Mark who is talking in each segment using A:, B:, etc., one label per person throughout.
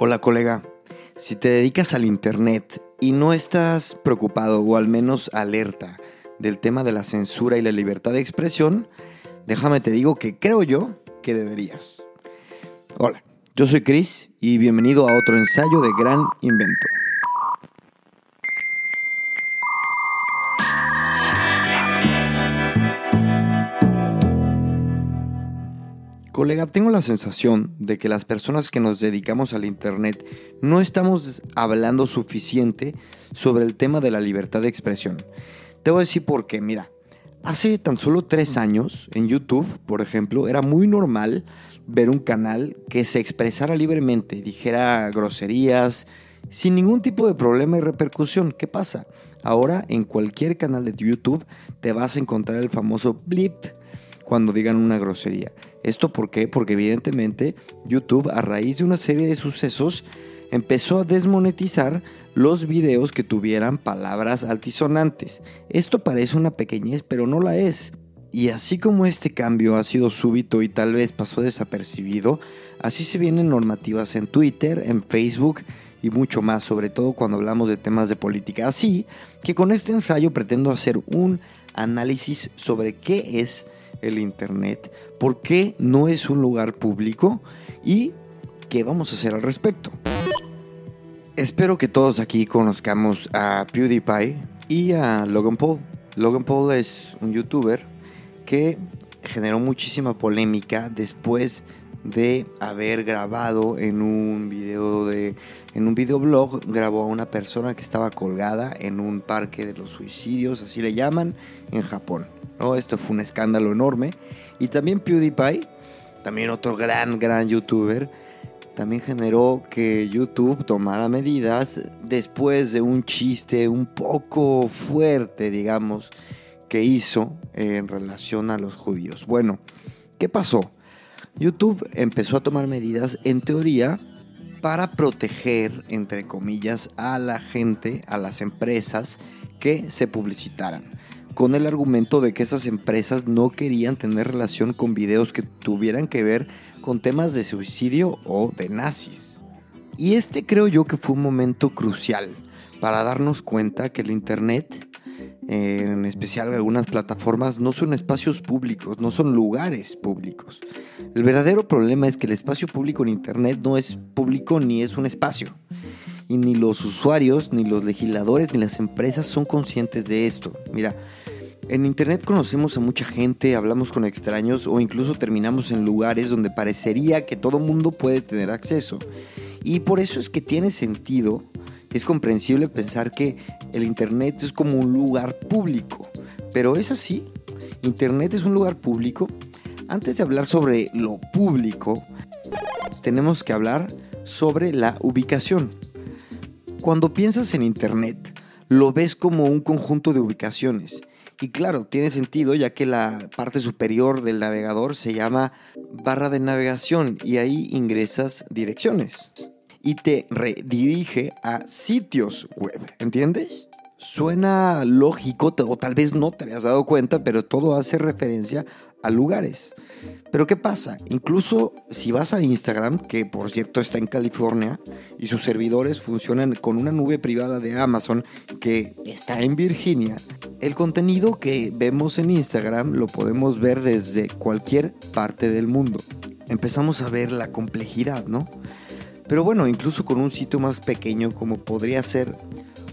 A: Hola colega, si te dedicas al Internet y no estás preocupado o al menos alerta del tema de la censura y la libertad de expresión, déjame te digo que creo yo que deberías. Hola. Yo soy Chris y bienvenido a otro ensayo de Gran Invento. Colega, tengo la sensación de que las personas que nos dedicamos al Internet no estamos hablando suficiente sobre el tema de la libertad de expresión. Te voy a decir por qué. Mira, hace tan solo tres años en YouTube, por ejemplo, era muy normal ver un canal que se expresara libremente, dijera groserías, sin ningún tipo de problema y repercusión. ¿Qué pasa? Ahora en cualquier canal de YouTube te vas a encontrar el famoso blip cuando digan una grosería. ¿Esto por qué? Porque evidentemente YouTube a raíz de una serie de sucesos empezó a desmonetizar los videos que tuvieran palabras altisonantes. Esto parece una pequeñez, pero no la es. Y así como este cambio ha sido súbito y tal vez pasó desapercibido, así se vienen normativas en Twitter, en Facebook y mucho más, sobre todo cuando hablamos de temas de política. Así que con este ensayo pretendo hacer un análisis sobre qué es el Internet, por qué no es un lugar público y qué vamos a hacer al respecto. Espero que todos aquí conozcamos a PewDiePie y a Logan Paul. Logan Paul es un youtuber que generó muchísima polémica después de haber grabado en un video de en un videoblog grabó a una persona que estaba colgada en un parque de los suicidios, así le llaman en Japón. ¿no? Esto fue un escándalo enorme y también PewDiePie, también otro gran gran youtuber, también generó que YouTube tomara medidas después de un chiste un poco fuerte, digamos, que hizo en relación a los judíos. Bueno, ¿qué pasó? YouTube empezó a tomar medidas, en teoría, para proteger, entre comillas, a la gente, a las empresas que se publicitaran, con el argumento de que esas empresas no querían tener relación con videos que tuvieran que ver con temas de suicidio o de nazis. Y este creo yo que fue un momento crucial para darnos cuenta que el Internet en especial algunas plataformas, no son espacios públicos, no son lugares públicos. El verdadero problema es que el espacio público en Internet no es público ni es un espacio. Y ni los usuarios, ni los legisladores, ni las empresas son conscientes de esto. Mira, en Internet conocemos a mucha gente, hablamos con extraños o incluso terminamos en lugares donde parecería que todo mundo puede tener acceso. Y por eso es que tiene sentido es comprensible pensar que el Internet es como un lugar público, pero es así. Internet es un lugar público. Antes de hablar sobre lo público, tenemos que hablar sobre la ubicación. Cuando piensas en Internet, lo ves como un conjunto de ubicaciones. Y claro, tiene sentido ya que la parte superior del navegador se llama barra de navegación y ahí ingresas direcciones y te redirige a sitios web, ¿entiendes? Suena lógico o tal vez no te habías dado cuenta, pero todo hace referencia a lugares. Pero ¿qué pasa? Incluso si vas a Instagram, que por cierto está en California, y sus servidores funcionan con una nube privada de Amazon que está en Virginia, el contenido que vemos en Instagram lo podemos ver desde cualquier parte del mundo. Empezamos a ver la complejidad, ¿no? Pero bueno, incluso con un sitio más pequeño como podría ser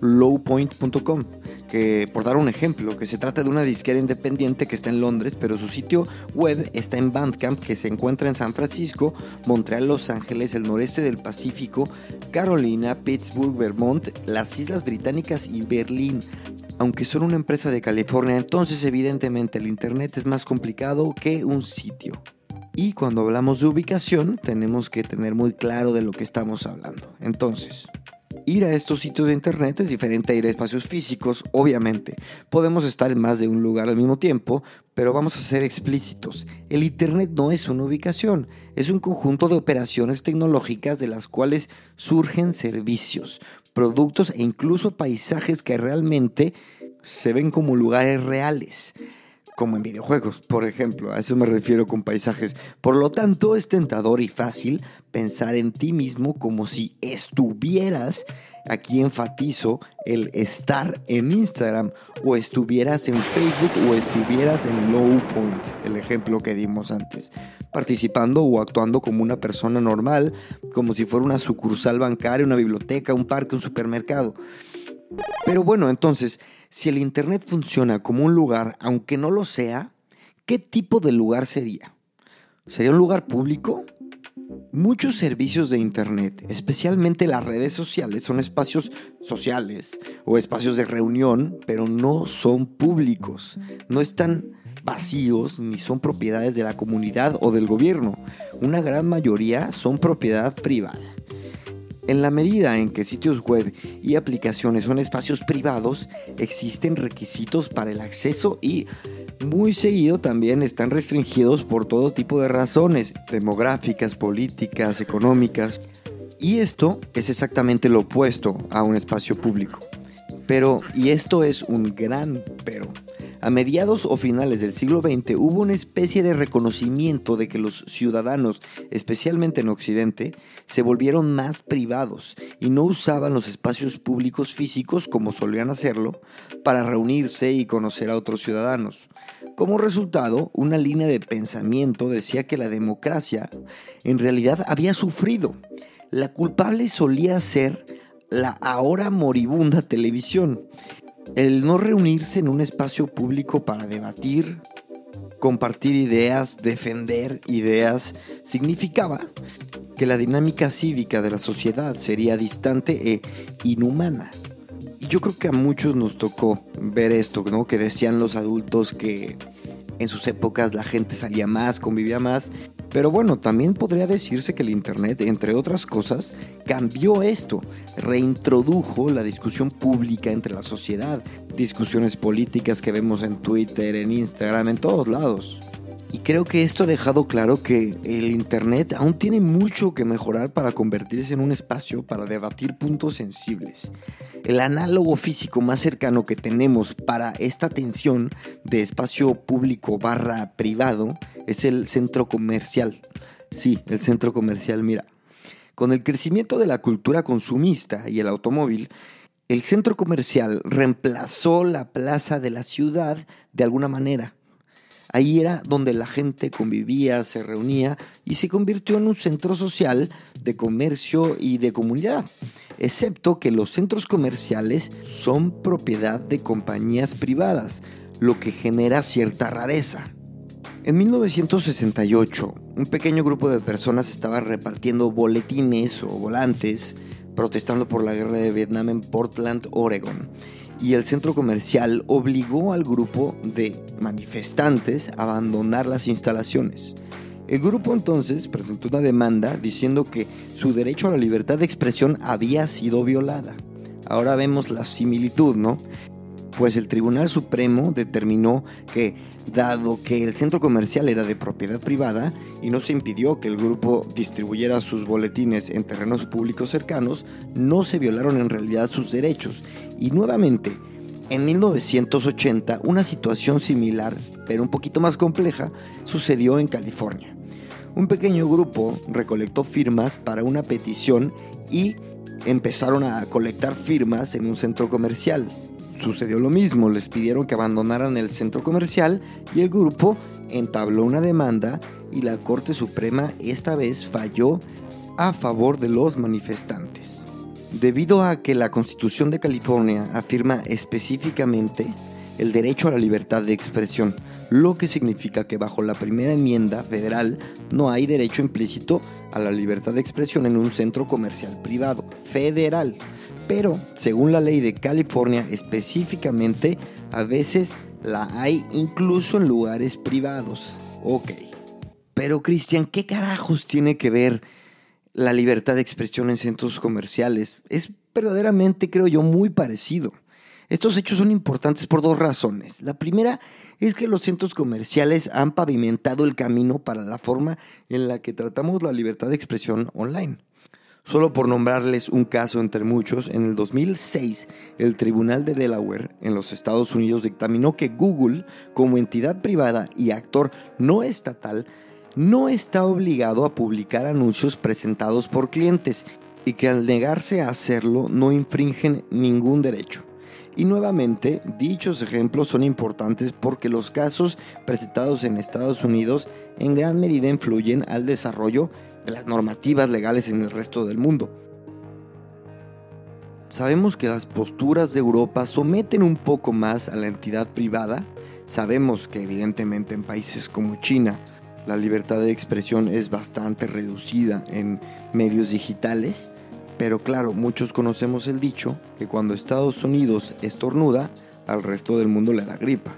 A: lowpoint.com, que por dar un ejemplo, que se trata de una disquera independiente que está en Londres, pero su sitio web está en Bandcamp, que se encuentra en San Francisco, Montreal, Los Ángeles, el noreste del Pacífico, Carolina, Pittsburgh, Vermont, las Islas Británicas y Berlín. Aunque son una empresa de California, entonces evidentemente el Internet es más complicado que un sitio. Y cuando hablamos de ubicación, tenemos que tener muy claro de lo que estamos hablando. Entonces, ir a estos sitios de internet es diferente a ir a espacios físicos, obviamente. Podemos estar en más de un lugar al mismo tiempo, pero vamos a ser explícitos. El internet no es una ubicación, es un conjunto de operaciones tecnológicas de las cuales surgen servicios, productos e incluso paisajes que realmente se ven como lugares reales como en videojuegos, por ejemplo, a eso me refiero con paisajes. Por lo tanto, es tentador y fácil pensar en ti mismo como si estuvieras, aquí enfatizo el estar en Instagram, o estuvieras en Facebook, o estuvieras en Low Point, el ejemplo que dimos antes, participando o actuando como una persona normal, como si fuera una sucursal bancaria, una biblioteca, un parque, un supermercado. Pero bueno, entonces, si el Internet funciona como un lugar, aunque no lo sea, ¿qué tipo de lugar sería? ¿Sería un lugar público? Muchos servicios de Internet, especialmente las redes sociales, son espacios sociales o espacios de reunión, pero no son públicos. No están vacíos ni son propiedades de la comunidad o del gobierno. Una gran mayoría son propiedad privada. En la medida en que sitios web y aplicaciones son espacios privados, existen requisitos para el acceso y muy seguido también están restringidos por todo tipo de razones, demográficas, políticas, económicas. Y esto es exactamente lo opuesto a un espacio público. Pero, y esto es un gran pero, a mediados o finales del siglo XX hubo una especie de reconocimiento de que los ciudadanos, especialmente en Occidente, se volvieron más privados y no usaban los espacios públicos físicos como solían hacerlo para reunirse y conocer a otros ciudadanos. Como resultado, una línea de pensamiento decía que la democracia en realidad había sufrido. La culpable solía ser la ahora moribunda televisión el no reunirse en un espacio público para debatir, compartir ideas, defender ideas, significaba que la dinámica cívica de la sociedad sería distante e inhumana. Y yo creo que a muchos nos tocó ver esto, ¿no? Que decían los adultos que en sus épocas la gente salía más, convivía más pero bueno, también podría decirse que el Internet, entre otras cosas, cambió esto, reintrodujo la discusión pública entre la sociedad, discusiones políticas que vemos en Twitter, en Instagram, en todos lados. Y creo que esto ha dejado claro que el Internet aún tiene mucho que mejorar para convertirse en un espacio para debatir puntos sensibles. El análogo físico más cercano que tenemos para esta tensión de espacio público barra privado es el centro comercial. Sí, el centro comercial, mira. Con el crecimiento de la cultura consumista y el automóvil, el centro comercial reemplazó la plaza de la ciudad de alguna manera. Ahí era donde la gente convivía, se reunía y se convirtió en un centro social de comercio y de comunidad, excepto que los centros comerciales son propiedad de compañías privadas, lo que genera cierta rareza. En 1968, un pequeño grupo de personas estaba repartiendo boletines o volantes protestando por la guerra de Vietnam en Portland, Oregon y el centro comercial obligó al grupo de manifestantes a abandonar las instalaciones. El grupo entonces presentó una demanda diciendo que su derecho a la libertad de expresión había sido violada. Ahora vemos la similitud, ¿no? Pues el Tribunal Supremo determinó que, dado que el centro comercial era de propiedad privada y no se impidió que el grupo distribuyera sus boletines en terrenos públicos cercanos, no se violaron en realidad sus derechos y nuevamente, en 1980, una situación similar, pero un poquito más compleja, sucedió en California. Un pequeño grupo recolectó firmas para una petición y empezaron a colectar firmas en un centro comercial. Sucedió lo mismo, les pidieron que abandonaran el centro comercial y el grupo entabló una demanda y la Corte Suprema esta vez falló a favor de los manifestantes. Debido a que la Constitución de California afirma específicamente el derecho a la libertad de expresión, lo que significa que bajo la primera enmienda federal no hay derecho implícito a la libertad de expresión en un centro comercial privado federal. Pero, según la ley de California específicamente, a veces la hay incluso en lugares privados. Ok. Pero Cristian, ¿qué carajos tiene que ver la libertad de expresión en centros comerciales? Es verdaderamente, creo yo, muy parecido. Estos hechos son importantes por dos razones. La primera es que los centros comerciales han pavimentado el camino para la forma en la que tratamos la libertad de expresión online. Solo por nombrarles un caso entre muchos, en el 2006 el Tribunal de Delaware en los Estados Unidos dictaminó que Google, como entidad privada y actor no estatal, no está obligado a publicar anuncios presentados por clientes y que al negarse a hacerlo no infringen ningún derecho. Y nuevamente, dichos ejemplos son importantes porque los casos presentados en Estados Unidos en gran medida influyen al desarrollo las normativas legales en el resto del mundo. Sabemos que las posturas de Europa someten un poco más a la entidad privada. Sabemos que evidentemente en países como China la libertad de expresión es bastante reducida en medios digitales. Pero claro, muchos conocemos el dicho que cuando Estados Unidos estornuda, al resto del mundo le da gripa.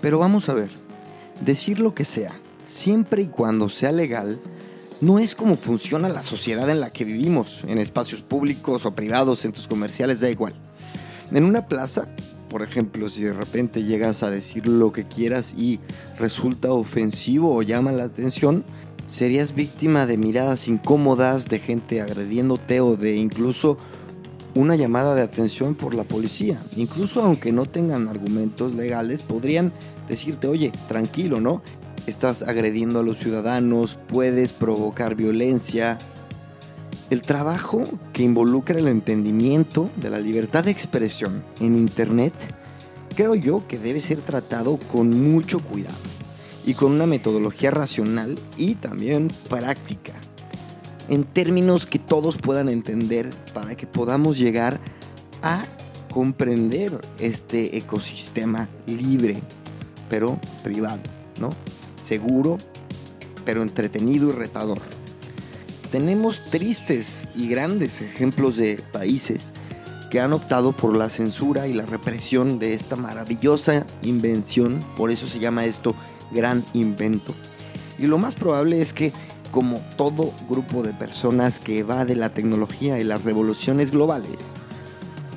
A: Pero vamos a ver, decir lo que sea, siempre y cuando sea legal, no es como funciona la sociedad en la que vivimos, en espacios públicos o privados, centros comerciales, da igual. En una plaza, por ejemplo, si de repente llegas a decir lo que quieras y resulta ofensivo o llama la atención, serías víctima de miradas incómodas, de gente agrediéndote o de incluso una llamada de atención por la policía. Incluso aunque no tengan argumentos legales, podrían decirte, oye, tranquilo, ¿no? Estás agrediendo a los ciudadanos, puedes provocar violencia. El trabajo que involucra el entendimiento de la libertad de expresión en Internet, creo yo que debe ser tratado con mucho cuidado y con una metodología racional y también práctica, en términos que todos puedan entender para que podamos llegar a comprender este ecosistema libre, pero privado, ¿no? Seguro, pero entretenido y retador. Tenemos tristes y grandes ejemplos de países que han optado por la censura y la represión de esta maravillosa invención, por eso se llama esto gran invento. Y lo más probable es que, como todo grupo de personas que va de la tecnología y las revoluciones globales,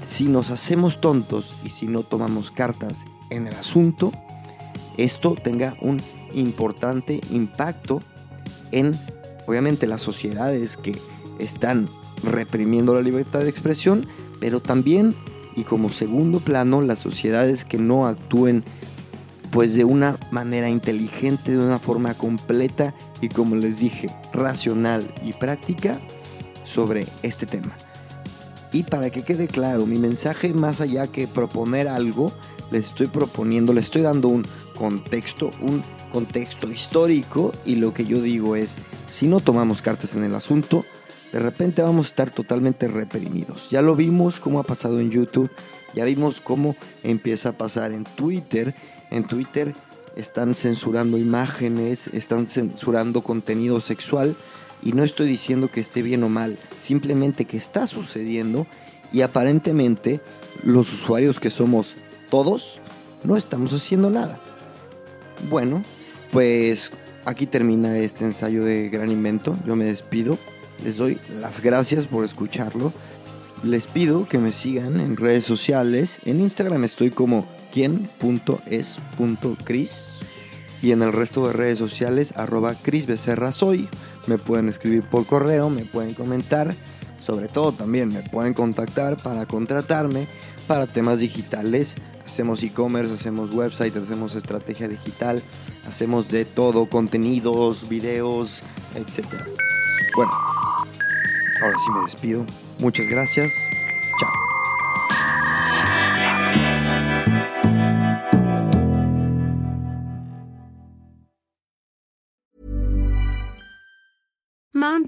A: si nos hacemos tontos y si no tomamos cartas en el asunto, esto tenga un importante impacto en, obviamente, las sociedades que están reprimiendo la libertad de expresión, pero también, y como segundo plano, las sociedades que no actúen pues de una manera inteligente, de una forma completa y como les dije, racional y práctica sobre este tema. Y para que quede claro, mi mensaje más allá que proponer algo, les estoy proponiendo, les estoy dando un contexto, un contexto histórico y lo que yo digo es, si no tomamos cartas en el asunto, de repente vamos a estar totalmente reprimidos. Ya lo vimos cómo ha pasado en YouTube, ya vimos cómo empieza a pasar en Twitter. En Twitter están censurando imágenes, están censurando contenido sexual y no estoy diciendo que esté bien o mal, simplemente que está sucediendo y aparentemente los usuarios que somos todos no estamos haciendo nada. Bueno, pues aquí termina este ensayo de gran invento. Yo me despido. Les doy las gracias por escucharlo. Les pido que me sigan en redes sociales. En Instagram estoy como quien.es.cris y en el resto de redes sociales arroba Cris Becerra soy. Me pueden escribir por correo, me pueden comentar. Sobre todo también me pueden contactar para contratarme para temas digitales Hacemos e-commerce, hacemos website, hacemos estrategia digital, hacemos de todo, contenidos, videos, etc. Bueno, ahora sí me despido. Muchas gracias.